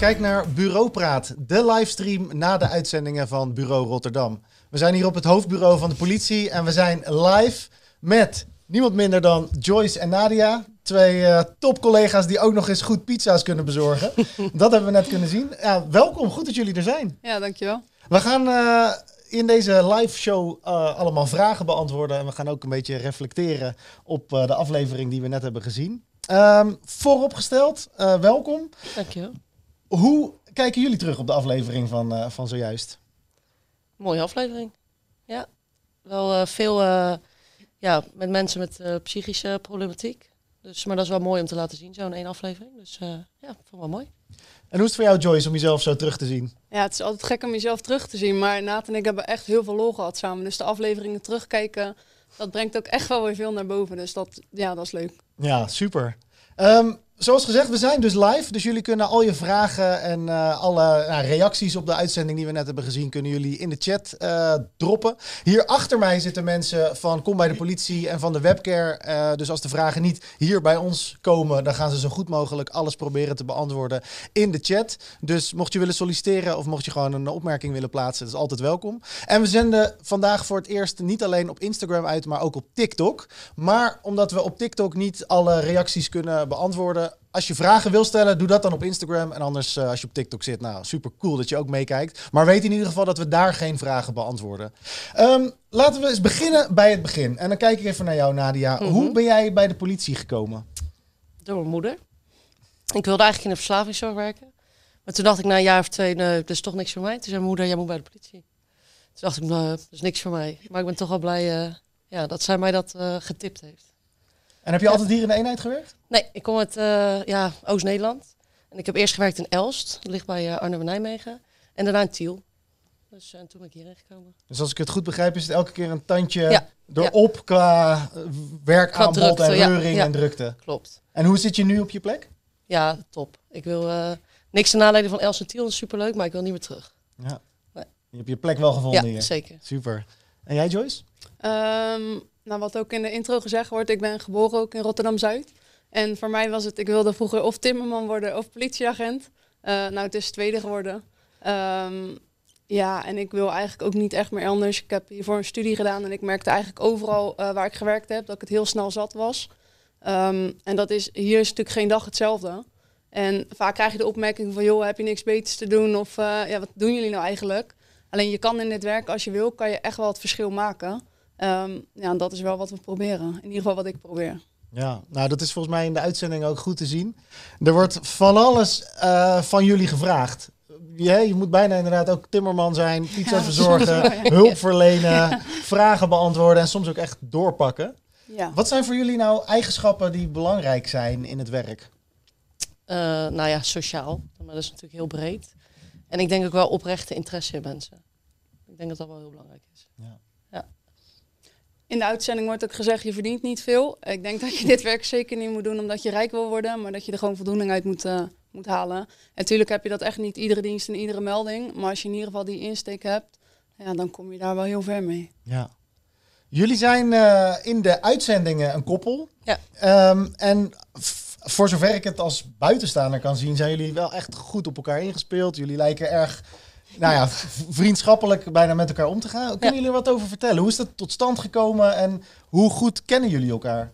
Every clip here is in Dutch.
kijkt naar Bureau Praat, de livestream na de uitzendingen van Bureau Rotterdam. We zijn hier op het hoofdbureau van de politie en we zijn live met niemand minder dan Joyce en Nadia. Twee uh, topcollega's die ook nog eens goed pizza's kunnen bezorgen. dat hebben we net kunnen zien. Ja, welkom, goed dat jullie er zijn. Ja, dankjewel. We gaan uh, in deze live show uh, allemaal vragen beantwoorden en we gaan ook een beetje reflecteren op de aflevering die we net hebben gezien. Um, vooropgesteld, welkom. Dankjewel. Hoe kijken jullie terug op de aflevering van, uh, van zojuist? Mooie aflevering. Ja, wel uh, veel uh, ja, met mensen met psychische problematiek. Dus, maar dat is wel mooi om te laten zien, zo'n één aflevering. Dus ja, vond ik wel mooi. En hoe is het voor jou, Joyce, om jezelf zo terug te zien? Ja, het is altijd gek om jezelf terug te zien. Maar Naat en ik hebben echt heel veel lol gehad samen. Dus de afleveringen terugkijken, dat brengt ook echt wel weer veel naar boven. Dus dat, ja, dat is leuk. Ja, super. Um, Zoals gezegd, we zijn dus live. Dus jullie kunnen al je vragen en uh, alle reacties op de uitzending die we net hebben gezien, kunnen jullie in de chat uh, droppen. Hier achter mij zitten mensen van Kom bij de politie en van de webcare. Uh, dus als de vragen niet hier bij ons komen, dan gaan ze zo goed mogelijk alles proberen te beantwoorden in de chat. Dus mocht je willen solliciteren of mocht je gewoon een opmerking willen plaatsen, dat is altijd welkom. En we zenden vandaag voor het eerst niet alleen op Instagram uit, maar ook op TikTok. Maar omdat we op TikTok niet alle reacties kunnen beantwoorden, als je vragen wil stellen, doe dat dan op Instagram. En anders, uh, als je op TikTok zit, nou super cool dat je ook meekijkt. Maar weet in ieder geval dat we daar geen vragen beantwoorden. Um, laten we eens beginnen bij het begin. En dan kijk ik even naar jou, Nadia. Mm -hmm. Hoe ben jij bij de politie gekomen? Door mijn moeder. Ik wilde eigenlijk in de verslavingszorg werken. Maar toen dacht ik na een jaar of twee, nee, dat is toch niks voor mij. Toen zei mijn moeder, jij moet bij de politie. Toen dacht ik, nou, dat is niks voor mij. Maar ik ben toch wel blij uh, ja, dat zij mij dat uh, getipt heeft. En heb je altijd hier in de eenheid gewerkt? Nee, ik kom uit uh, ja, Oost-Nederland. En ik heb eerst gewerkt in Elst, dat ligt bij uh, Arnhem en Nijmegen. En daarna in Tiel. Dus uh, toen ben ik hierheen gekomen. Dus als ik het goed begrijp, is het elke keer een tandje ja. erop ja. qua werkaanbod en reuring ja. en drukte. Klopt. En hoe zit je nu op je plek? Ja, top. Ik wil niks ten aanleiding van Elst en Tiel, dat is superleuk, maar ik wil niet meer terug. Ja. Nee. Je hebt je plek wel gevonden ja, hier. zeker. Super. En jij, Joyce? Um, nou, wat ook in de intro gezegd wordt, ik ben geboren ook in Rotterdam-Zuid. En voor mij was het, ik wilde vroeger of timmerman worden of politieagent. Uh, nou, het is tweede geworden. Um, ja, en ik wil eigenlijk ook niet echt meer anders. Ik heb hiervoor een studie gedaan en ik merkte eigenlijk overal uh, waar ik gewerkt heb dat ik het heel snel zat was. Um, en dat is, hier is natuurlijk geen dag hetzelfde. En vaak krijg je de opmerking van, joh, heb je niks beters te doen? Of uh, ja, wat doen jullie nou eigenlijk? Alleen je kan in dit werk, als je wil, kan je echt wel het verschil maken. Um, ja, en dat is wel wat we proberen. In ieder geval wat ik probeer. Ja, nou dat is volgens mij in de uitzending ook goed te zien. Er wordt van alles uh, van jullie gevraagd. Ja, je moet bijna inderdaad ook timmerman zijn, pizza ja, verzorgen, hulp verlenen, ja. vragen beantwoorden en soms ook echt doorpakken. Ja. Wat zijn voor jullie nou eigenschappen die belangrijk zijn in het werk? Uh, nou ja, sociaal. Maar dat is natuurlijk heel breed. En ik denk ook wel oprechte interesse in mensen. Ik denk dat dat wel heel belangrijk is. In de uitzending wordt ook gezegd, je verdient niet veel. Ik denk dat je dit werk zeker niet moet doen omdat je rijk wil worden, maar dat je er gewoon voldoening uit moet, uh, moet halen. En natuurlijk heb je dat echt niet iedere dienst en iedere melding, maar als je in ieder geval die insteek hebt, ja, dan kom je daar wel heel ver mee. Ja. Jullie zijn uh, in de uitzendingen een koppel. Ja. Um, en voor zover ik het als buitenstaander kan zien, zijn jullie wel echt goed op elkaar ingespeeld. Jullie lijken erg nou ja, vriendschappelijk bijna met elkaar om te gaan. Kunnen ja. jullie er wat over vertellen? Hoe is dat tot stand gekomen en hoe goed kennen jullie elkaar?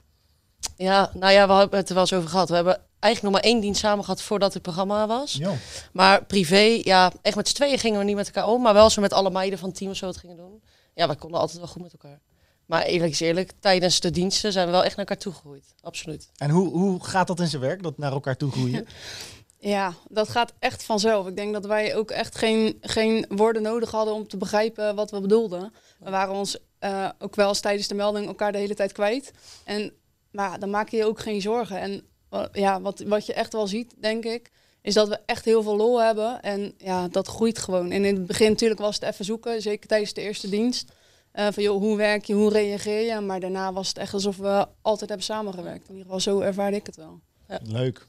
Ja, nou ja, we hebben het er wel eens over gehad. We hebben eigenlijk nog maar één dienst samen gehad voordat het programma was. Jo. Maar privé, ja, echt met z'n tweeën gingen we niet met elkaar om. Maar wel zo met alle meiden van het team of zo het gingen doen. Ja, we konden altijd wel goed met elkaar. Maar eerlijk is eerlijk, tijdens de diensten zijn we wel echt naar elkaar toegegroeid. Absoluut. En hoe, hoe gaat dat in zijn werk, dat naar elkaar toe groeien? Ja, dat gaat echt vanzelf. Ik denk dat wij ook echt geen, geen woorden nodig hadden om te begrijpen wat we bedoelden. We waren ons uh, ook wel eens tijdens de melding elkaar de hele tijd kwijt. En, maar dan maak je je ook geen zorgen. En uh, ja, wat, wat je echt wel ziet, denk ik, is dat we echt heel veel lol hebben. En ja, dat groeit gewoon. En in het begin natuurlijk was het even zoeken, zeker tijdens de eerste dienst. Uh, van joh, hoe werk je, hoe reageer je? Maar daarna was het echt alsof we altijd hebben samengewerkt. In ieder geval, zo ervaarde ik het wel. Ja. Leuk.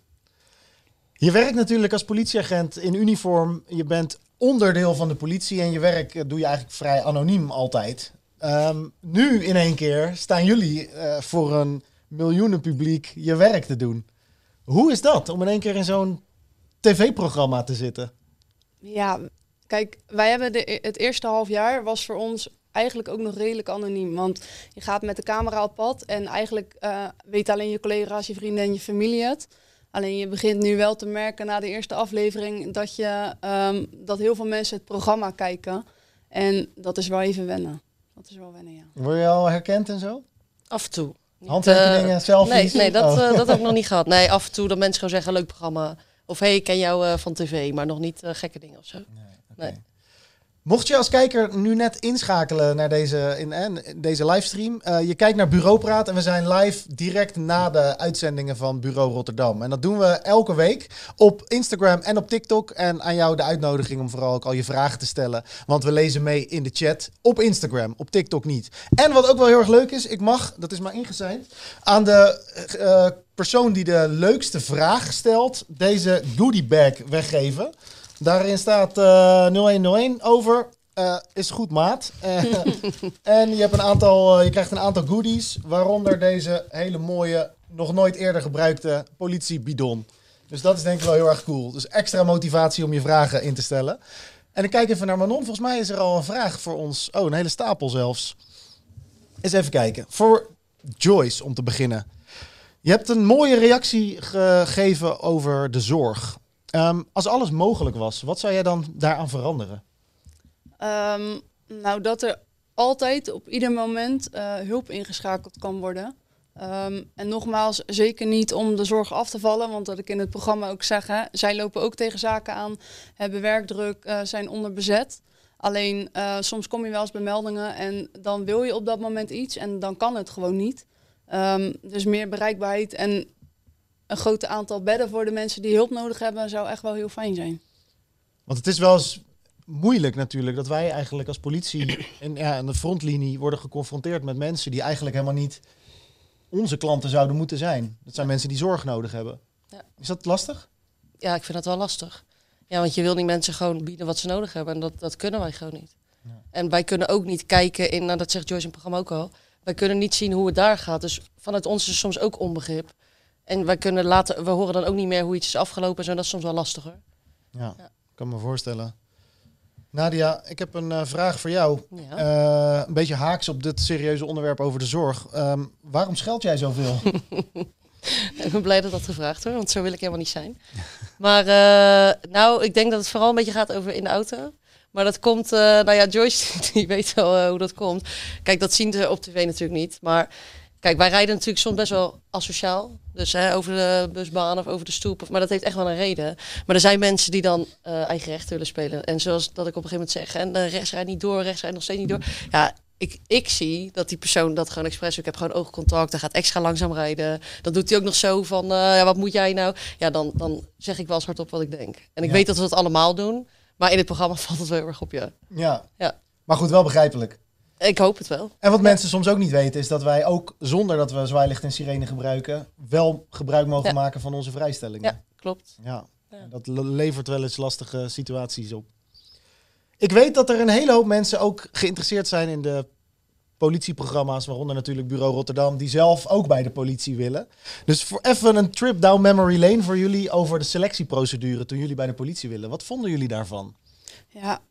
Je werkt natuurlijk als politieagent in uniform. Je bent onderdeel van de politie en je werk doe je eigenlijk vrij anoniem altijd. Um, nu in één keer staan jullie uh, voor een miljoenen publiek je werk te doen. Hoe is dat om in één keer in zo'n tv-programma te zitten? Ja, kijk, wij hebben de, het eerste half jaar was voor ons eigenlijk ook nog redelijk anoniem. Want je gaat met de camera op pad en eigenlijk uh, weten alleen je collega's, je vrienden en je familie het. Alleen je begint nu wel te merken na de eerste aflevering dat, je, um, dat heel veel mensen het programma kijken. En dat is wel even wennen. Dat is wel wennen, ja. Word je al herkend en zo? Af en toe. Handtekeningen, uh, selfies? Nee, nee dat, oh. uh, dat heb ik nog niet gehad. Nee, af en toe dat mensen gewoon zeggen, leuk programma. Of hey, ik ken jou uh, van tv, maar nog niet gekke dingen of zo. Nee, okay. nee. Mocht je als kijker nu net inschakelen naar deze, in, deze livestream, uh, je kijkt naar Bureau Praat en we zijn live direct na de uitzendingen van Bureau Rotterdam. En dat doen we elke week op Instagram en op TikTok. En aan jou de uitnodiging om vooral ook al je vragen te stellen, want we lezen mee in de chat op Instagram, op TikTok niet. En wat ook wel heel erg leuk is, ik mag, dat is maar ingezijnd, aan de uh, persoon die de leukste vraag stelt, deze goodie bag weggeven. Daarin staat uh, 0101 over. Uh, is goed, maat. Uh, en je, hebt een aantal, je krijgt een aantal goodies, waaronder deze hele mooie, nog nooit eerder gebruikte politiebidon. Dus dat is denk ik wel heel erg cool. Dus extra motivatie om je vragen in te stellen. En ik kijk even naar Manon. Volgens mij is er al een vraag voor ons. Oh, een hele stapel zelfs. Eens even kijken. Voor Joyce om te beginnen. Je hebt een mooie reactie gegeven over de zorg. Um, als alles mogelijk was, wat zou jij dan daaraan veranderen? Um, nou, dat er altijd op ieder moment uh, hulp ingeschakeld kan worden. Um, en nogmaals, zeker niet om de zorg af te vallen, want dat ik in het programma ook zeg, zij lopen ook tegen zaken aan, hebben werkdruk, uh, zijn onderbezet. Alleen uh, soms kom je wel eens bij meldingen en dan wil je op dat moment iets en dan kan het gewoon niet. Dus meer bereikbaarheid en een groot aantal bedden voor de mensen die hulp nodig hebben, zou echt wel heel fijn zijn. Want het is wel eens moeilijk natuurlijk dat wij eigenlijk als politie in, ja, in de frontlinie worden geconfronteerd met mensen die eigenlijk helemaal niet onze klanten zouden moeten zijn. Dat zijn mensen die zorg nodig hebben. Ja. Is dat lastig? Ja, ik vind dat wel lastig. Ja, want je wil die mensen gewoon bieden wat ze nodig hebben en dat, dat kunnen wij gewoon niet. Ja. En wij kunnen ook niet kijken in, nou dat zegt Joyce in het programma ook al, wij kunnen niet zien hoe het daar gaat. Dus vanuit ons is soms ook onbegrip. En wij kunnen later, we horen dan ook niet meer hoe iets is afgelopen. Zo, dat is soms wel lastiger. Ja, ja. kan me voorstellen. Nadia, ik heb een uh, vraag voor jou. Ja. Uh, een beetje haaks op dit serieuze onderwerp over de zorg. Um, waarom scheld jij zoveel? ik ben blij dat dat gevraagd wordt, want zo wil ik helemaal niet zijn. Maar uh, nou, ik denk dat het vooral een beetje gaat over in de auto. Maar dat komt, nou ja, Joyce die weet wel hoe dat komt. Kijk, dat zien ze op tv natuurlijk niet. Maar Kijk, wij rijden natuurlijk soms best wel asociaal. Dus hè, over de busbaan of over de stoep. Maar dat heeft echt wel een reden. Maar er zijn mensen die dan uh, eigen recht willen spelen. En zoals dat ik op een gegeven moment zeg. En de rechts rijdt niet door, rechts rijdt nog steeds niet door. Ja, ik, ik zie dat die persoon dat gewoon expres. Ik heb gewoon oogcontact. Hij gaat extra langzaam rijden. Dan doet hij ook nog zo van. Uh, ja, wat moet jij nou? Ja, dan, dan zeg ik wel eens hardop wat ik denk. En ik ja. weet dat we dat allemaal doen. Maar in het programma valt het wel heel erg op je. Ja. ja. Maar goed, wel begrijpelijk. Ik hoop het wel. En wat ja. mensen soms ook niet weten, is dat wij ook zonder dat we zwaailicht en sirene gebruiken, wel gebruik mogen ja. maken van onze vrijstellingen. Ja, klopt. Ja. ja. Dat levert wel eens lastige situaties op. Ik weet dat er een hele hoop mensen ook geïnteresseerd zijn in de politieprogramma's, waaronder natuurlijk Bureau Rotterdam, die zelf ook bij de politie willen. Dus voor even een trip down memory lane voor jullie over de selectieprocedure toen jullie bij de politie willen. Wat vonden jullie daarvan? Ja,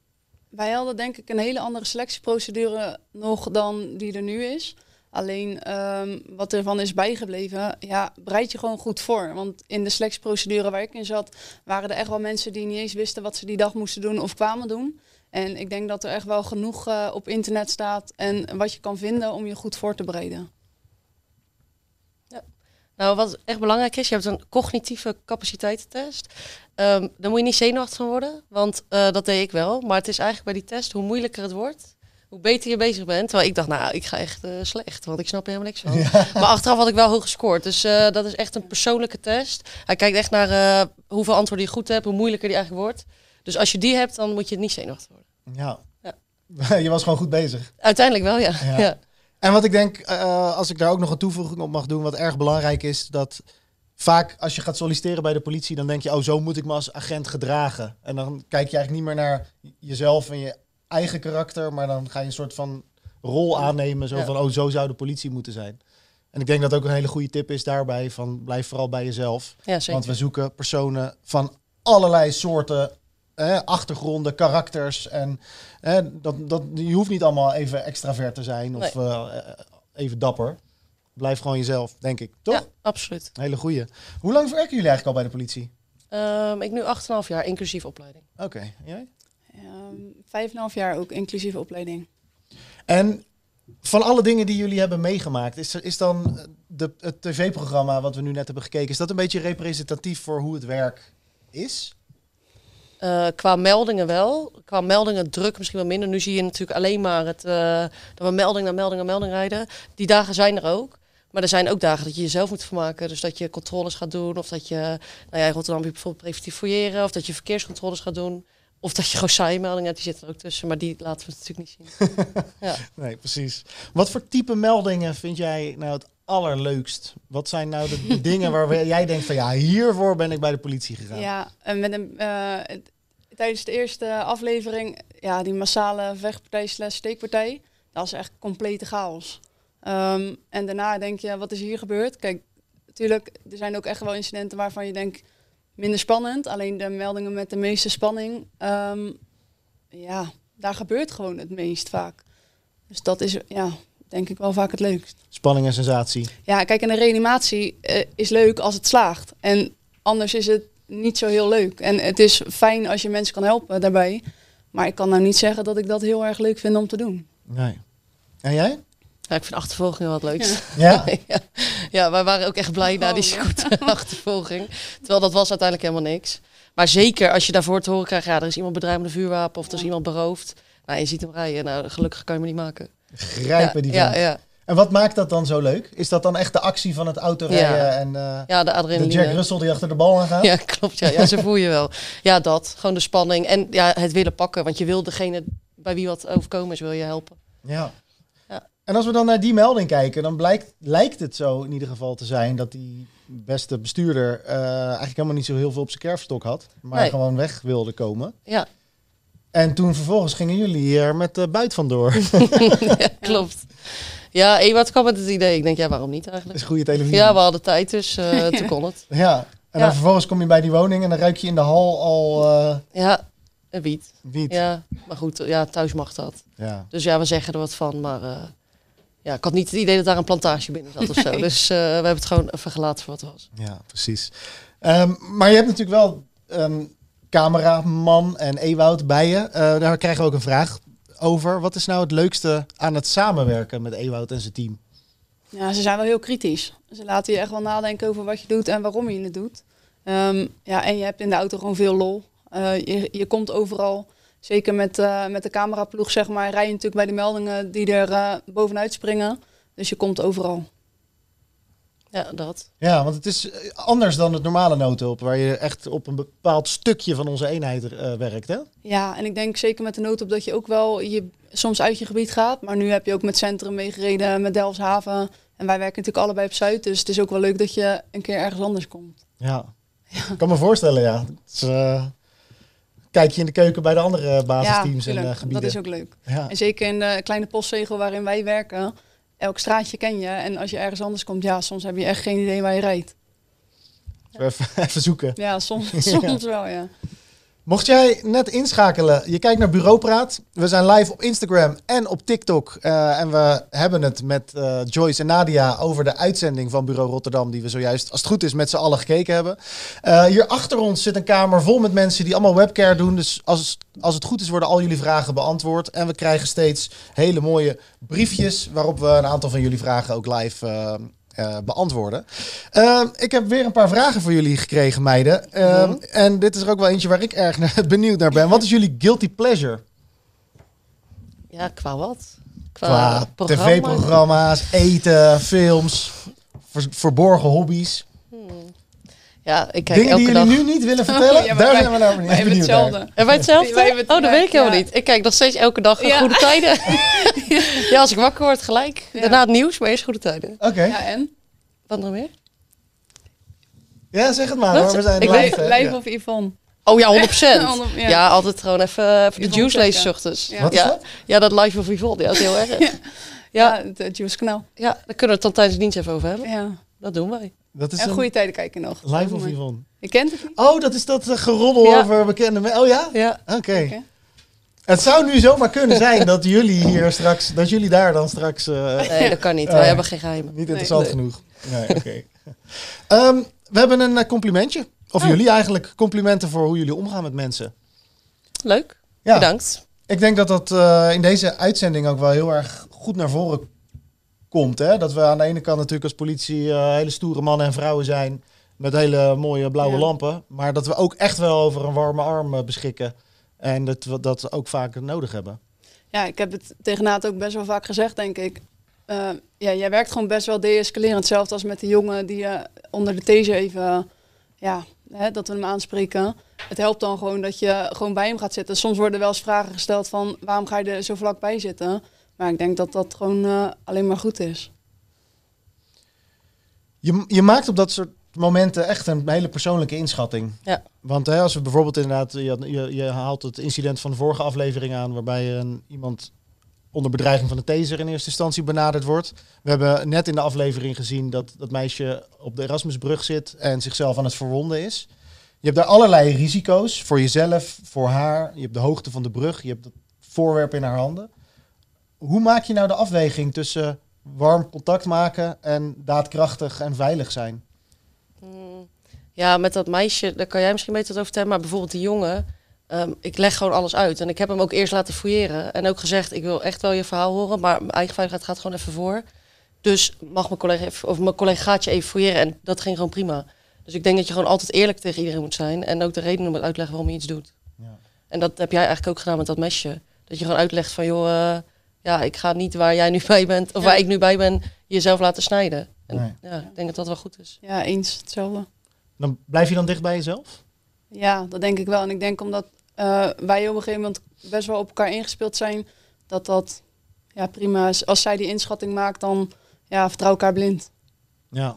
wij hadden denk ik een hele andere selectieprocedure nog dan die er nu is. Alleen um, wat ervan is bijgebleven, ja, bereid je gewoon goed voor. Want in de selectieprocedure waar ik in zat, waren er echt wel mensen die niet eens wisten wat ze die dag moesten doen of kwamen doen. En ik denk dat er echt wel genoeg uh, op internet staat en wat je kan vinden om je goed voor te bereiden. Nou, wat echt belangrijk is, je hebt een cognitieve capaciteitstest. Um, dan moet je niet zenuwachtig van worden, want uh, dat deed ik wel. Maar het is eigenlijk bij die test, hoe moeilijker het wordt, hoe beter je bezig bent. Terwijl ik dacht, nou, ik ga echt uh, slecht, want ik snap er helemaal niks van. Ja. Maar achteraf had ik wel hoog gescoord. Dus uh, dat is echt een persoonlijke test. Hij kijkt echt naar hoeveel antwoorden je goed hebt, hoe moeilijker die eigenlijk wordt. Dus als je die hebt, dan moet je niet zenuwachtig worden. Ja. ja. je was gewoon goed bezig. Uiteindelijk wel, ja. ja. ja. En wat ik denk, uh, als ik daar ook nog een toevoeging op mag doen, wat erg belangrijk is, dat vaak als je gaat solliciteren bij de politie, dan denk je, oh, zo moet ik me als agent gedragen. En dan kijk je eigenlijk niet meer naar jezelf en je eigen karakter, maar dan ga je een soort van rol aannemen, zo ja. van, oh, zo zou de politie moeten zijn. En ik denk dat ook een hele goede tip is daarbij, van blijf vooral bij jezelf. Ja, Want we zoeken personen van allerlei soorten eh, achtergronden, karakters. En eh, dat, dat, je hoeft niet allemaal even extravert te zijn of eh, even dapper. Blijf gewoon jezelf, denk ik. Toch? Ja, absoluut. Een hele goeie. Hoe lang werken jullie eigenlijk al bij de politie? Ehm, ik nu 8,5 jaar, inclusief opleiding. Oké, jij? Ehm, Vijf en een half jaar ook, inclusief opleiding. En van alle dingen die jullie hebben meegemaakt, is, er- is dan de, het tv-programma wat we nu net hebben gekeken, is dat een beetje representatief voor hoe het werk is? Eh, qua meldingen wel. Qua meldingen druk misschien wel minder. Nu zie je natuurlijk alleen maar het, eh, dat we melding naar melding naar melding rijden. Die dagen zijn er ook. Maar er zijn ook dagen dat je jezelf moet vermaken. Dus dat je controles gaat doen. Of dat je, nou ja, in Rotterdam bijvoorbeeld preventief fouilleren. Of dat je verkeerscontroles gaat doen. Of dat je gewoon saaie meldingen hebt, die zitten er ook tussen. Maar die laten we natuurlijk niet zien. ja. Nee, precies. Wat voor type meldingen vind jij nou het allerleukst? Wat zijn nou de, dingen waar jij denkt van ja, hiervoor ben ik bij de politie gegaan? Ja, en met een, eh, tijdens de eerste aflevering, ja, die massale vechtpartij slash steekpartij, dat was echt complete chaos. Ehm, en daarna denk je, wat is hier gebeurd? Kijk, natuurlijk, er zijn ook echt wel incidenten waarvan je denkt, minder spannend. Alleen de meldingen met de meeste spanning, ehm, ja, daar gebeurt gewoon het meest vaak. Dus dat is, ja, denk ik wel vaak het leukst. Spanning en sensatie. Ja, kijk, en de reanimatie eh, is leuk als het slaagt. En anders is het niet zo heel leuk. En het is fijn als je mensen kan helpen daarbij. Maar ik kan nou niet zeggen dat ik dat heel erg leuk vind om te doen. Nee. En jij? Ja, ik vind achtervolging wel het leukst. Ja. ja. ja, wij waren ook echt blij na die Oh. scooterachtervolging. Terwijl dat was uiteindelijk helemaal niks. Maar zeker als je daarvoor te horen krijgt, ja, er is iemand bedreigd met een vuurwapen of er is iemand beroofd. Nou, je ziet hem rijden. Nou, gelukkig kan je me niet maken. Grijpen die ja, ja, En wat maakt dat dan zo leuk? Is dat dan echt de actie van het autorijden Ja. en eh, ja, de de adrenaline. Jack Russell die achter de bal aangaat? Ja, klopt. Ja, ja, ze voel je wel. Ja, dat. Gewoon de spanning. En ja, het willen pakken. Want je wil degene bij wie wat overkomen is, wil je helpen. Ja. Ja. En als we dan naar die melding kijken, dan blijkt, lijkt het zo in ieder geval te zijn dat die beste bestuurder eh, eigenlijk helemaal niet zo heel veel op zijn kerfstok had, maar Nee. gewoon weg wilde komen. Ja, En toen vervolgens gingen jullie hier met de buit vandoor. ja klopt. Ja, Ewout kwam met het idee. Ik denk, ja, waarom niet Dat eigenlijk? is goede televisie. Ja, we hadden tijd, dus eh, toen kon het. Ja. En dan Ja. vervolgens kom je bij die woning en dan ruik je in de hal al eh Ja, een wiet. wiet. Ja. Ja, maar goed, ja, thuis mag dat. Dus ja, we zeggen er wat van, maar ja, ik had niet het idee dat daar een plantage binnen zat of zo. Nee. Dus eh, we hebben het gewoon even gelaten voor wat het was. Ja, precies. Ehm, maar je hebt natuurlijk wel een cameraman en Ewout bij je. Eh, daar krijgen we ook een vraag over. Wat is nou het leukste aan het samenwerken met Ewout en zijn team? Ja, ze zijn wel heel kritisch. Ze laten je echt wel nadenken over wat je doet en waarom je het doet. Ehm, ja, en je hebt in de auto gewoon veel lol. Eh, je, je komt overal. Zeker met, eh, met de cameraploeg, zeg maar, rij je natuurlijk bij de meldingen die er eh, bovenuit springen. Dus je komt overal. Ja, dat. Ja, want het is eh, anders dan het normale noodhulp, waar je echt op een bepaald stukje van onze eenheid eh, werkt. Hè? Ja, en ik denk zeker met de noodop dat je ook wel je, soms uit je gebied gaat. Maar nu heb je ook met Centrum meegereden, met Delfshaven. En wij werken natuurlijk allebei op Zuid. Dus het is ook wel leuk dat je een keer ergens anders komt. Ja. Ik kan me voorstellen, ja. Het is, eh, kijk je in de keuken bij de andere basisteams en tuurlijk. eh, gebieden. dat is ook leuk. ja. En zeker in de kleine postzegel waarin wij werken. Elk straatje ken je. En als je ergens anders komt, ja, soms heb je echt geen idee waar je rijdt. Even, even zoeken. Ja, soms, Ja. soms wel, ja. Mocht jij net inschakelen, je kijkt naar Bureaupraat. We zijn live op Instagram en op TikTok. Eh, en we hebben het met eh, Joyce en Nadia over de uitzending van Bureau Rotterdam... die we zojuist, als het goed is, met z'n allen gekeken hebben. Eh, hier achter ons zit een kamer vol met mensen die allemaal webcare doen. Dus als, als het goed is, worden al jullie vragen beantwoord. En we krijgen steeds hele mooie briefjes... waarop we een aantal van jullie vragen ook live... eh, beantwoorden. Eh, ik heb weer een paar vragen voor jullie gekregen, meiden. Eh, Mhm. En dit is er ook wel eentje waar ik erg benieuwd naar ben. Wat is jullie guilty pleasure? Ja, qua wat? Qua programma? tv-programma's, eten, films, ver- verborgen hobby's. Ja, ik kijk Dingen elke die dag. jullie nu niet willen vertellen? Ja, maar Daar wij- zijn we nou Wij hebben benieuwd naar. hetzelfde. En wij hetzelfde? Wij hebben het- oh, dat weet ik helemaal ja. niet. Ik kijk nog steeds elke dag Ja. goede tijden. ja, als ik wakker word gelijk. Ja. Daarna het nieuws, maar eerst goede tijden. Oké, Ja, en? Wat nog meer? ja, zeg het maar. Wat? We zijn Ik live. Ja. of Yvonne? Oh ja, 100%. Ja. ja. altijd gewoon even, even de juice lezen ochtends. Ja. Wat is ja. dat? Ja, dat live of Yvonne, ja, dat is heel erg. Ja, het Juice kanaal. ja, daar kunnen we het dan tijdens de dienst even over hebben. Ja. Dat doen wij. Dat is En een goede tijden kijken nog. live of Yvonne? Je kent het niet? Oh, dat is dat eh, geroddel Ja. over bekende mensen. Oh ja? Ja. Oké. Het zou nu zomaar kunnen zijn dat jullie hier straks, dat jullie daar dan straks eh, Nee, dat kan niet. Eh, Wij hebben geen geheimen. niet interessant Nee. genoeg. Nee, oké. Ehm, we hebben een complimentje. Of Oh. jullie eigenlijk complimenten voor hoe jullie omgaan met mensen. Leuk. Ja, Bedankt. ik denk dat dat eh, in deze uitzending ook wel heel erg goed naar voren komt. Hè? Dat we aan de ene kant natuurlijk als politie eh, hele stoere mannen en vrouwen zijn. Met hele mooie blauwe Ja. lampen. Maar dat we ook echt wel over een warme arm eh, beschikken. En dat we dat ook vaak nodig hebben. Ja, ik heb het tegen Naat ook best wel vaak gezegd, denk ik. Eh, ja, jij werkt gewoon best wel deescalerend. Hetzelfde als met de jongen die eh, onder de these even, ja, hè, dat we hem aanspreken. Het helpt dan gewoon dat je gewoon bij hem gaat zitten. Soms worden wel eens vragen gesteld van, waarom ga je er zo vlak bij zitten? Maar ik denk dat dat gewoon eh, alleen maar goed is. Je, je maakt op dat soort momenten echt een hele persoonlijke inschatting. Ja. Want hè, als we bijvoorbeeld inderdaad, je, je, je haalt het incident van de vorige aflevering aan, waarbij een, iemand onder bedreiging van de taser in eerste instantie benaderd wordt. We hebben net in de aflevering gezien dat dat meisje op de Erasmusbrug zit en zichzelf aan het verwonden is. Je hebt daar allerlei risico's voor jezelf, voor haar. Je hebt de hoogte van de brug, je hebt het voorwerp in haar handen. Hoe maak je nou de afweging tussen warm contact maken en daadkrachtig en veilig zijn? Mm, Ja, met dat meisje, daar kan jij misschien beter wat over vertellen. Maar bijvoorbeeld die jongen, ehm, ik leg gewoon alles uit. En ik heb hem ook eerst laten fouilleren. En ook gezegd, ik wil echt wel je verhaal horen. Maar mijn eigen veiligheid gaat gewoon even voor. Dus mag mijn collega, even, of mijn collega gaat je even fouilleren. En dat ging gewoon prima. Dus ik denk dat je gewoon altijd eerlijk tegen iedereen moet zijn. En ook de redenen moet uitleggen waarom je iets doet. Ja. En dat heb jij eigenlijk ook gedaan met dat mesje. Dat je gewoon uitlegt van, joh, eh, ja, ik ga niet waar jij nu bij bent, of Ja. waar ik nu bij ben, jezelf laten snijden. En Nee. ja, ik denk dat dat wel goed is. Ja, eens hetzelfde. Dan blijf je dan dicht bij jezelf? Ja, dat denk ik wel. En ik denk omdat eh, wij op een gegeven moment best wel op elkaar ingespeeld zijn, dat dat ja, prima is. Als zij die inschatting maakt, dan ja, vertrouw elkaar blind. Ja.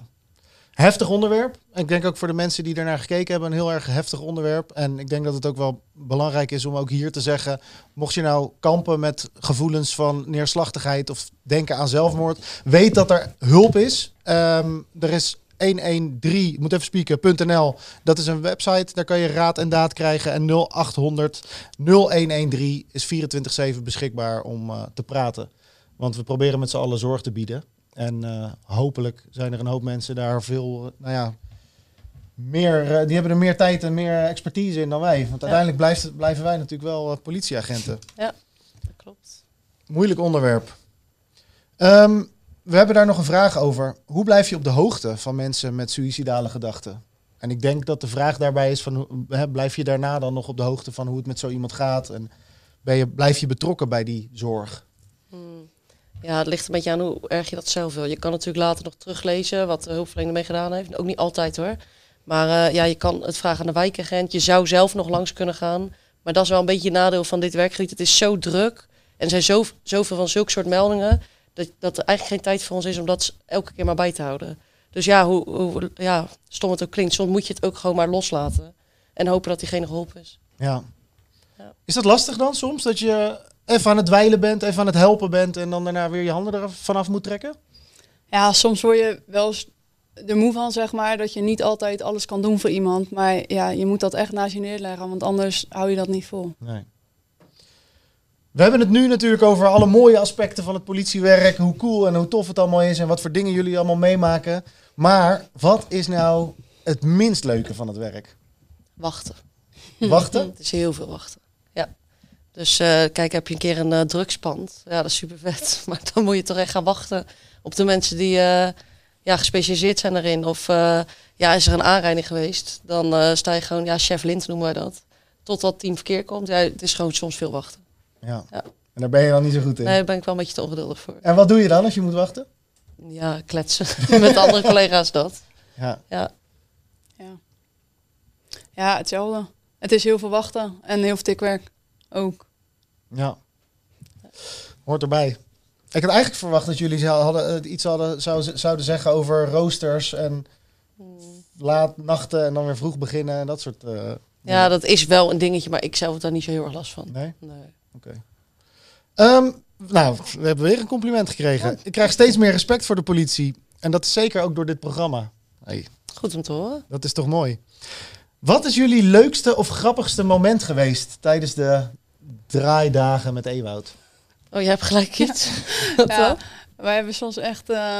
Heftig onderwerp. Ik denk ook voor de mensen die ernaar gekeken hebben, een heel erg heftig onderwerp. En ik denk dat het ook wel belangrijk is om ook hier te zeggen, mocht je nou kampen met gevoelens van neerslachtigheid of denken aan zelfmoord, weet dat er hulp is. Ehm, er is 113, ik moet even spieken.nl. Dat is een website, daar kan je raad en daad krijgen. En 0800 0113 is 24/7 beschikbaar om eh, te praten. Want we proberen met z'n allen zorg te bieden. En eh, hopelijk zijn er een hoop mensen daar veel, nou ja, meer, eh, die hebben er meer tijd en meer expertise in dan wij. Want uiteindelijk blijft, blijven wij natuurlijk wel eh, politieagenten. Dat klopt. Moeilijk onderwerp. Ehm, we hebben daar nog een vraag over. Hoe blijf je op de hoogte van mensen met suïcidale gedachten? En ik denk dat de vraag daarbij is van, hè, blijf je daarna dan nog op de hoogte van hoe het met zo iemand gaat? En ben je, blijf je betrokken bij die zorg? Ja, het ligt een beetje aan hoe erg je dat zelf wil. Je kan natuurlijk later nog teruglezen wat de hulpverlener mee gedaan heeft. Ook niet altijd hoor. Maar eh, ja, je kan het vragen aan de wijkagent. Je zou zelf nog langs kunnen gaan. Maar dat is wel een beetje een nadeel van dit werkgebied. Het is zo druk. En er zijn zo, zoveel van zulke soort meldingen. Dat, dat er eigenlijk geen tijd voor ons is om dat elke keer maar bij te houden. Dus ja, hoe, hoe ja, stom het ook klinkt. Soms moet je het ook gewoon maar loslaten. En hopen dat diegene geholpen is. Ja. Ja. Is dat lastig dan soms? Dat je even aan het dweilen bent, even aan het helpen bent en dan daarna weer je handen er vanaf moet trekken? Ja, soms word je wel eens er moe van, zeg maar, dat je niet altijd alles kan doen voor iemand. Maar ja, je moet dat echt naast je neerleggen, want anders hou je dat niet vol. Nee. We hebben het nu natuurlijk over alle mooie aspecten van het politiewerk. Hoe cool en hoe tof het allemaal is en wat voor dingen jullie allemaal meemaken. Maar wat is nou het minst leuke van het werk? Wachten. Wachten? Het is heel veel wachten. Dus eh, kijk, heb je een keer een eh, drugspand. Ja, dat is super vet. Maar dan moet je toch echt gaan wachten op de mensen die eh, ja, gespecialiseerd zijn daarin. Of eh, ja, is er een aanrijding geweest, dan eh, sta je gewoon, ja, chef lint noemen wij dat. Totdat het team verkeer komt. Ja, het is gewoon soms veel wachten. Ja. Ja. En daar ben je dan niet zo goed in. Nee, daar ben ik wel een beetje te ongeduldig voor. En wat doe je dan als je moet wachten? Ja, kletsen met andere collega's dat. Ja. Ja, Ja. ja, hetzelfde. Het is heel veel wachten en heel veel tikwerk ook. Ja. Hoort erbij. Ik had eigenlijk verwacht dat jullie hadden, eh, iets hadden, zou, zouden zeggen over roosters en laat nachten en dan weer vroeg beginnen en dat soort. eh, ja, dat is wel een dingetje, maar ik zelf heb daar niet zo heel erg last van. Nee? Nee. Ehm, nou, we hebben weer een compliment gekregen. Ik krijg steeds meer respect voor de politie. En dat is zeker ook door dit programma. Hey, Goed om te horen. dat is toch mooi. Wat is jullie leukste of grappigste moment geweest tijdens de draaidagen met Ewoud? Oh, jij hebt gelijk iets. Wat Ja, wij hebben soms echt eh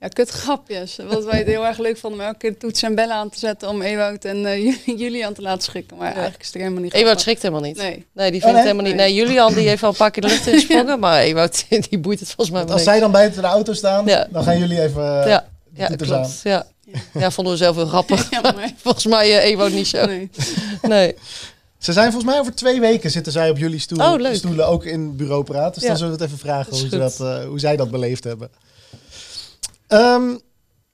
ja, kutgrapjes. Wat wij het heel erg leuk vonden om elke keer toets en bellen aan te zetten om Ewout en eh, Julian te laten schrikken. Maar eigenlijk is het er helemaal niet Ewout grappig. schrikt helemaal niet. Nee, Nee. die vindt nee? het helemaal niet. Nee, Julian die heeft al een paar keer de lucht ingesprongen, maar Ewout die boeit het volgens mij Want wel als niks. zij dan buiten de auto staan, Ja. dan gaan jullie even eh, Ja, de ja klopt. Ja. ja, vonden we zelf heel grappig. Ja, maar, Volgens mij Ewout niet zo. nee. Nee. Ze zijn volgens mij over twee weken zitten zij op jullie stoel, Oh, stoelen, ook in bureau praat. Dus Ja. dan zullen we het even vragen hoe, ze dat, eh, hoe zij dat beleefd hebben. Ehm,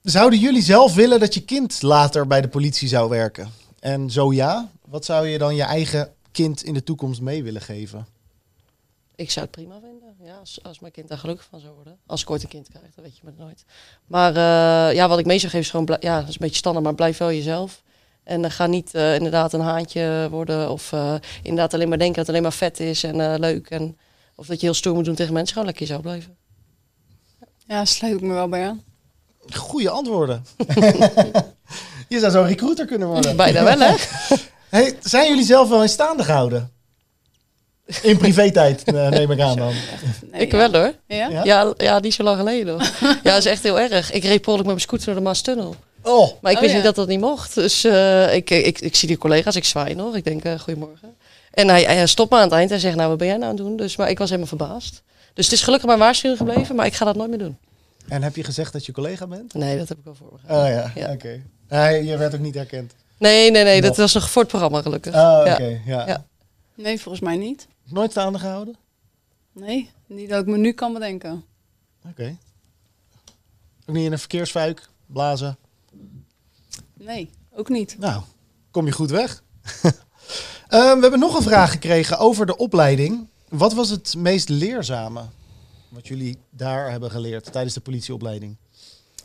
zouden jullie zelf willen dat je kind later bij de politie zou werken? En zo ja, wat zou je dan je eigen kind in de toekomst mee willen geven? Ik zou het prima vinden. Ja, als, als mijn kind daar gelukkig van zou worden. Als ik ooit een kind krijg, dat weet je maar nooit. Maar eh, ja, wat ik mee zou geven is gewoon, ja, dat is een beetje standaard, maar blijf wel jezelf. En ga niet eh, inderdaad een haantje worden of eh, inderdaad alleen maar denken dat het alleen maar vet is en eh, leuk. En, of dat je heel stoer moet doen tegen mensen, gewoon lekker jezelf blijven. Ja, sluit ik me wel bij aan. Goeie antwoorden. je zou zo'n recruiter kunnen worden. Bijna wel, hè? Hey, zijn jullie zelf wel in staande gehouden? In privé-tijd, neem ik aan dan. Nee, ik ja. wel hoor. Ja? Ja? Ja, niet zo lang geleden hoor. ja, dat is echt heel erg. Ik reed per met mijn scooter door de Maastunnel. Oh, Maar ik Oh, wist ja. niet dat dat niet mocht. Dus eh, ik, ik, ik, zie die collega's, ik zwaai nog. Ik denk, eh goedemorgen. En hij, hij stopt me aan het eind en zegt, nou, wat ben jij nou aan het doen? Dus, maar ik was helemaal verbaasd. Dus het is gelukkig mijn waarschuwing gebleven, maar ik ga dat nooit meer doen. en heb je gezegd dat je collega bent? Nee, dat heb ik wel voor me gehad. Oh ja, Ja. oké. Hij- je werd ook niet herkend. Nee, nee, nee, dat was nog voor het programma gelukkig. Oh, oké. Ja. ja. Ja. Nee, volgens mij niet. Nooit staande gehouden? Nee, niet dat ik me nu kan bedenken. Oké. Ook niet in een verkeersfuik blazen? Nee, ook niet. Nou, kom je goed weg. Ehm, we hebben nog een vraag gekregen over de opleiding. Wat was het meest leerzame wat jullie daar hebben geleerd tijdens de politieopleiding?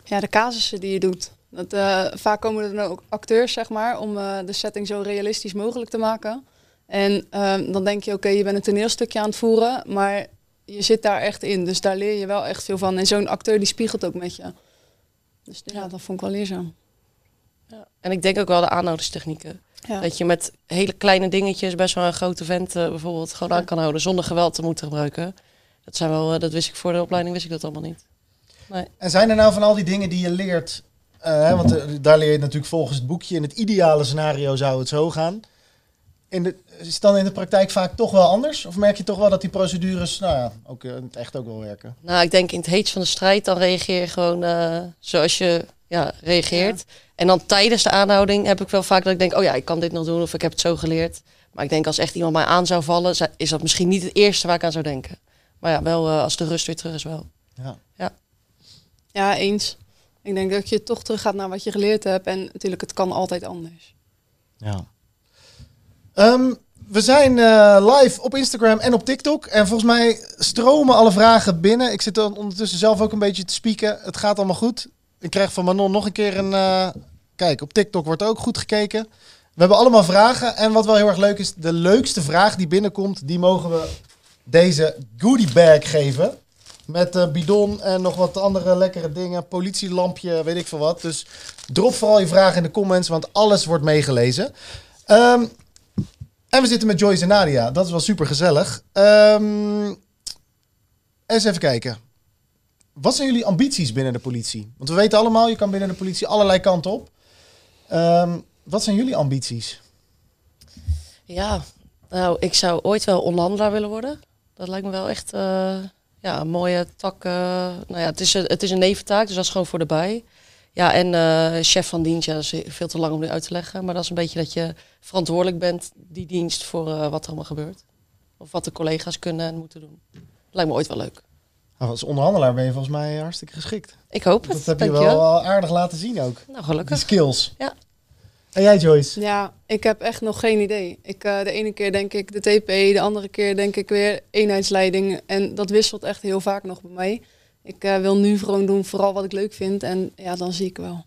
Ja, de casussen die je doet. Dat, eh, vaak komen er dan ook acteurs, zeg maar, om eh, de setting zo realistisch mogelijk te maken. En ehm, dan denk je, oké, je bent een toneelstukje aan het voeren, maar je zit daar echt in. Dus daar leer je wel echt veel van. En zo'n acteur die spiegelt ook met je. Dus ja, dat vond ik wel leerzaam. Ja. En ik denk ook wel de aanhouderstechnieken. Ja. Dat je met hele kleine dingetjes best wel een grote vent eh, bijvoorbeeld gewoon aan kan houden zonder geweld te moeten gebruiken. Dat, zijn wel, eh, dat wist ik voor de opleiding, wist ik dat allemaal niet. En zijn er nou van al die dingen die je leert, eh, hè, want daar leer je natuurlijk volgens het boekje, in het ideale scenario zou het zo gaan. In de, is het dan in de praktijk vaak toch wel anders? Of merk je toch wel dat die procedures, nou ja, ook in het echt ook wel werken? Nou, ik denk in het heetst van de strijd, dan reageer je gewoon eh, zoals je ja, reageert. En dan tijdens de aanhouding heb ik wel vaak dat ik denk, oh ja, ik kan dit nog doen of ik heb het zo geleerd. Maar ik denk als echt iemand mij aan zou vallen, is dat misschien niet het eerste waar ik aan zou denken. Maar ja, wel eh, als de rust weer terug is wel. Ja. ja, eens. Ik denk dat je toch terug gaat naar wat je geleerd hebt. En natuurlijk, het kan altijd anders. Ja. Ehm, we zijn eh, live op Instagram en op TikTok. En volgens mij stromen alle vragen binnen. Ik zit dan ondertussen zelf ook een beetje te spieken. Het gaat allemaal goed. Ik krijg van Manon nog een keer een... eh, kijk, op TikTok wordt ook goed gekeken. We hebben allemaal vragen. En wat wel heel erg leuk is, de leukste vraag die binnenkomt... die mogen we deze goodie bag geven. Met eh bidon en nog wat andere lekkere dingen. Politielampje, weet ik veel wat. Dus drop vooral je vragen in de comments, want alles wordt meegelezen. Ehm, en we zitten met Joyce en Nadia. Dat is wel super gezellig. Ehm, eens even kijken. Wat zijn jullie ambities binnen de politie? Want we weten allemaal, je kan binnen de politie allerlei kanten op. Ehm, wat zijn jullie ambities? Ja, nou, ik zou ooit wel onderhandelaar willen worden. Dat lijkt me wel echt eh, ja, een mooie tak. eh, nou ja, het is, een, het is een neventaak, dus dat is gewoon voor de bij. Ja, en eh, chef van dienst, ja, dat is veel te lang om nu uit te leggen. Maar dat is een beetje dat je verantwoordelijk bent, die dienst, voor wat er allemaal gebeurt. Of wat de collega's kunnen en moeten doen. Lijkt me ooit wel leuk. Nou, als onderhandelaar ben je volgens mij hartstikke geschikt. Ik hoop het. Dat heb je wel aardig laten zien ook. Nou, Die gelukkig. skills. Ja. En jij Joyce? Ja, ik heb echt nog geen idee. Ik, eh, de ene keer denk ik de TP, de andere keer denk ik weer eenheidsleiding. En dat wisselt echt heel vaak nog bij mij. Ik eh, wil nu gewoon doen vooral wat ik leuk vind. En ja, dan zie ik wel.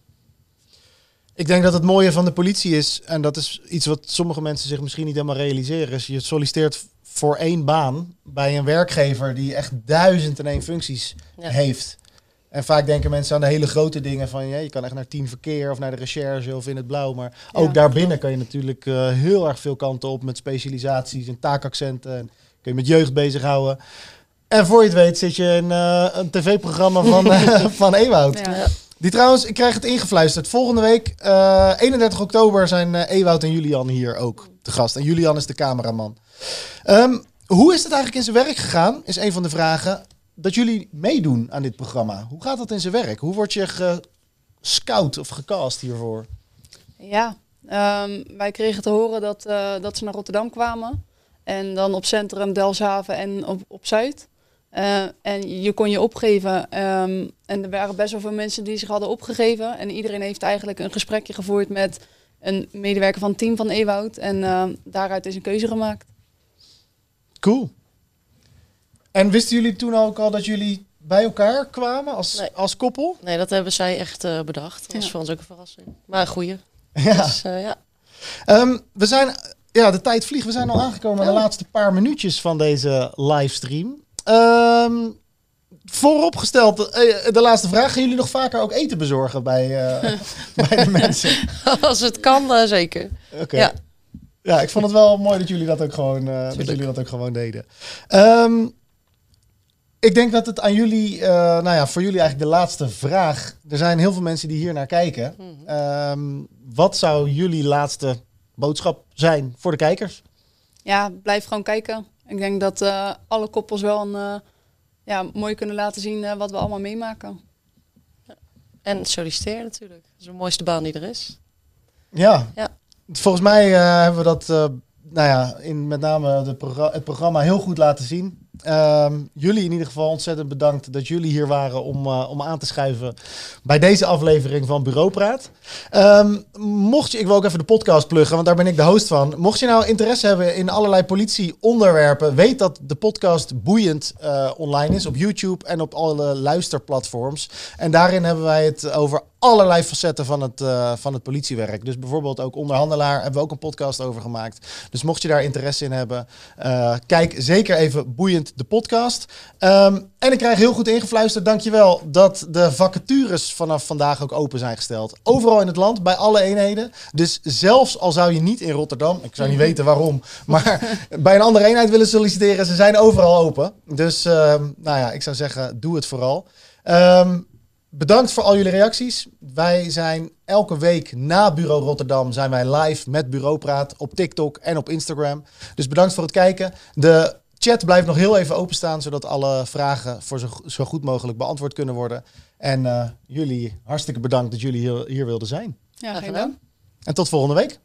Ik denk dat het mooie van de politie is, en dat is iets wat sommige mensen zich misschien niet helemaal realiseren, is je solliciteert voor één baan bij een werkgever die echt duizend en één functies Ja. heeft. En vaak denken mensen aan de hele grote dingen van ja, je kan echt naar team verkeer of naar de recherche of in het blauw. Maar ook Ja, daarbinnen kan je natuurlijk eh, heel erg veel kanten op met specialisaties en taakaccenten. En kun je met jeugd bezighouden. En voor je het weet zit je in eh, een tv-programma van, eh, van Ewoud. Ja. Die trouwens, ik krijg het ingefluisterd. Volgende week, eh, 31 oktober, zijn eh Ewout en Julian hier ook te gast. En Julian is de cameraman. Ehm, hoe is het eigenlijk in zijn werk gegaan? Is een van de vragen. Dat jullie meedoen aan dit programma. Hoe gaat dat in zijn werk? Hoe word je gescout of gecast hiervoor? Ja, ehm, wij kregen te horen dat, eh, dat ze naar Rotterdam kwamen. En dan op Centrum, Delfshaven en op, op Zuid. Eh, en je kon je opgeven. ehm, en er waren best wel veel mensen die zich hadden opgegeven. En iedereen heeft eigenlijk een gesprekje gevoerd met een medewerker van het team van Ewoud. En ehm, daaruit is een keuze gemaakt. Cool. En wisten jullie toen ook al dat jullie bij elkaar kwamen als, Nee. als koppel? Nee, dat hebben zij echt eh, bedacht. Dat was Ja. voor ons ook een verrassing. Maar een goeie. Ja. Dus, eh, ja. Ehm, we zijn, ja, de tijd vliegt. We zijn al aangekomen aan de laatste paar minuutjes van deze livestream. Ehm vooropgesteld, eh, de laatste vraag. Gaan jullie nog vaker ook eten bezorgen bij, eh, bij de mensen? Als het kan, eh, zeker. Oké. Ja. Ja, ik vond het wel mooi dat jullie dat ook gewoon, eh, dat jullie dat ook gewoon deden. Ehm, ik denk dat het aan jullie, eh, nou ja, voor jullie eigenlijk de laatste vraag. Er zijn heel veel mensen die hier naar kijken. Mhm. Ehm, wat zou jullie laatste boodschap zijn voor de kijkers? Ja, blijf gewoon kijken. Ik denk dat eh, alle koppels wel een, eh, ja, mooi kunnen laten zien eh, wat we allemaal meemaken. En solliciteren natuurlijk. Dat is de mooiste baan die er is. Ja. Ja. Volgens mij eh, hebben we dat, eh, nou ja, in met name de het programma heel goed laten zien. Ehm, jullie in ieder geval ontzettend bedankt dat jullie hier waren om, eh, om aan te schuiven bij deze aflevering van Bureau Praat. Ehm, mocht je, ik wil ook even de podcast pluggen, want daar ben ik de host van. Mocht je nou interesse hebben in allerlei politieonderwerpen, weet dat de podcast boeiend eh, online is op YouTube en op alle luisterplatforms. En daarin hebben wij het over allerlei facetten van het, eh, van het politiewerk. Dus bijvoorbeeld ook onderhandelaar hebben we ook een podcast over gemaakt. Dus mocht je daar interesse in hebben, eh, kijk zeker even boeiend de podcast. Ehm, en ik krijg heel goed ingefluisterd, dankjewel, dat de vacatures vanaf vandaag ook open zijn gesteld. Overal in het land, bij alle eenheden. Dus zelfs al zou je niet in Rotterdam, ik zou niet weten waarom, maar bij een andere eenheid willen solliciteren, ze zijn overal open. Dus ehm, nou ja, ik zou zeggen, doe het vooral. Ehm, Bedankt voor al jullie reacties. Wij zijn elke week na Bureau Rotterdam zijn wij live met Bureaupraat op TikTok en op Instagram. Dus bedankt voor het kijken. De chat blijft nog heel even openstaan, zodat alle vragen voor zo, zo goed mogelijk beantwoord kunnen worden. En eh, jullie hartstikke bedankt dat jullie hier, hier wilden zijn. Ja, gedaan. dank. En tot volgende week.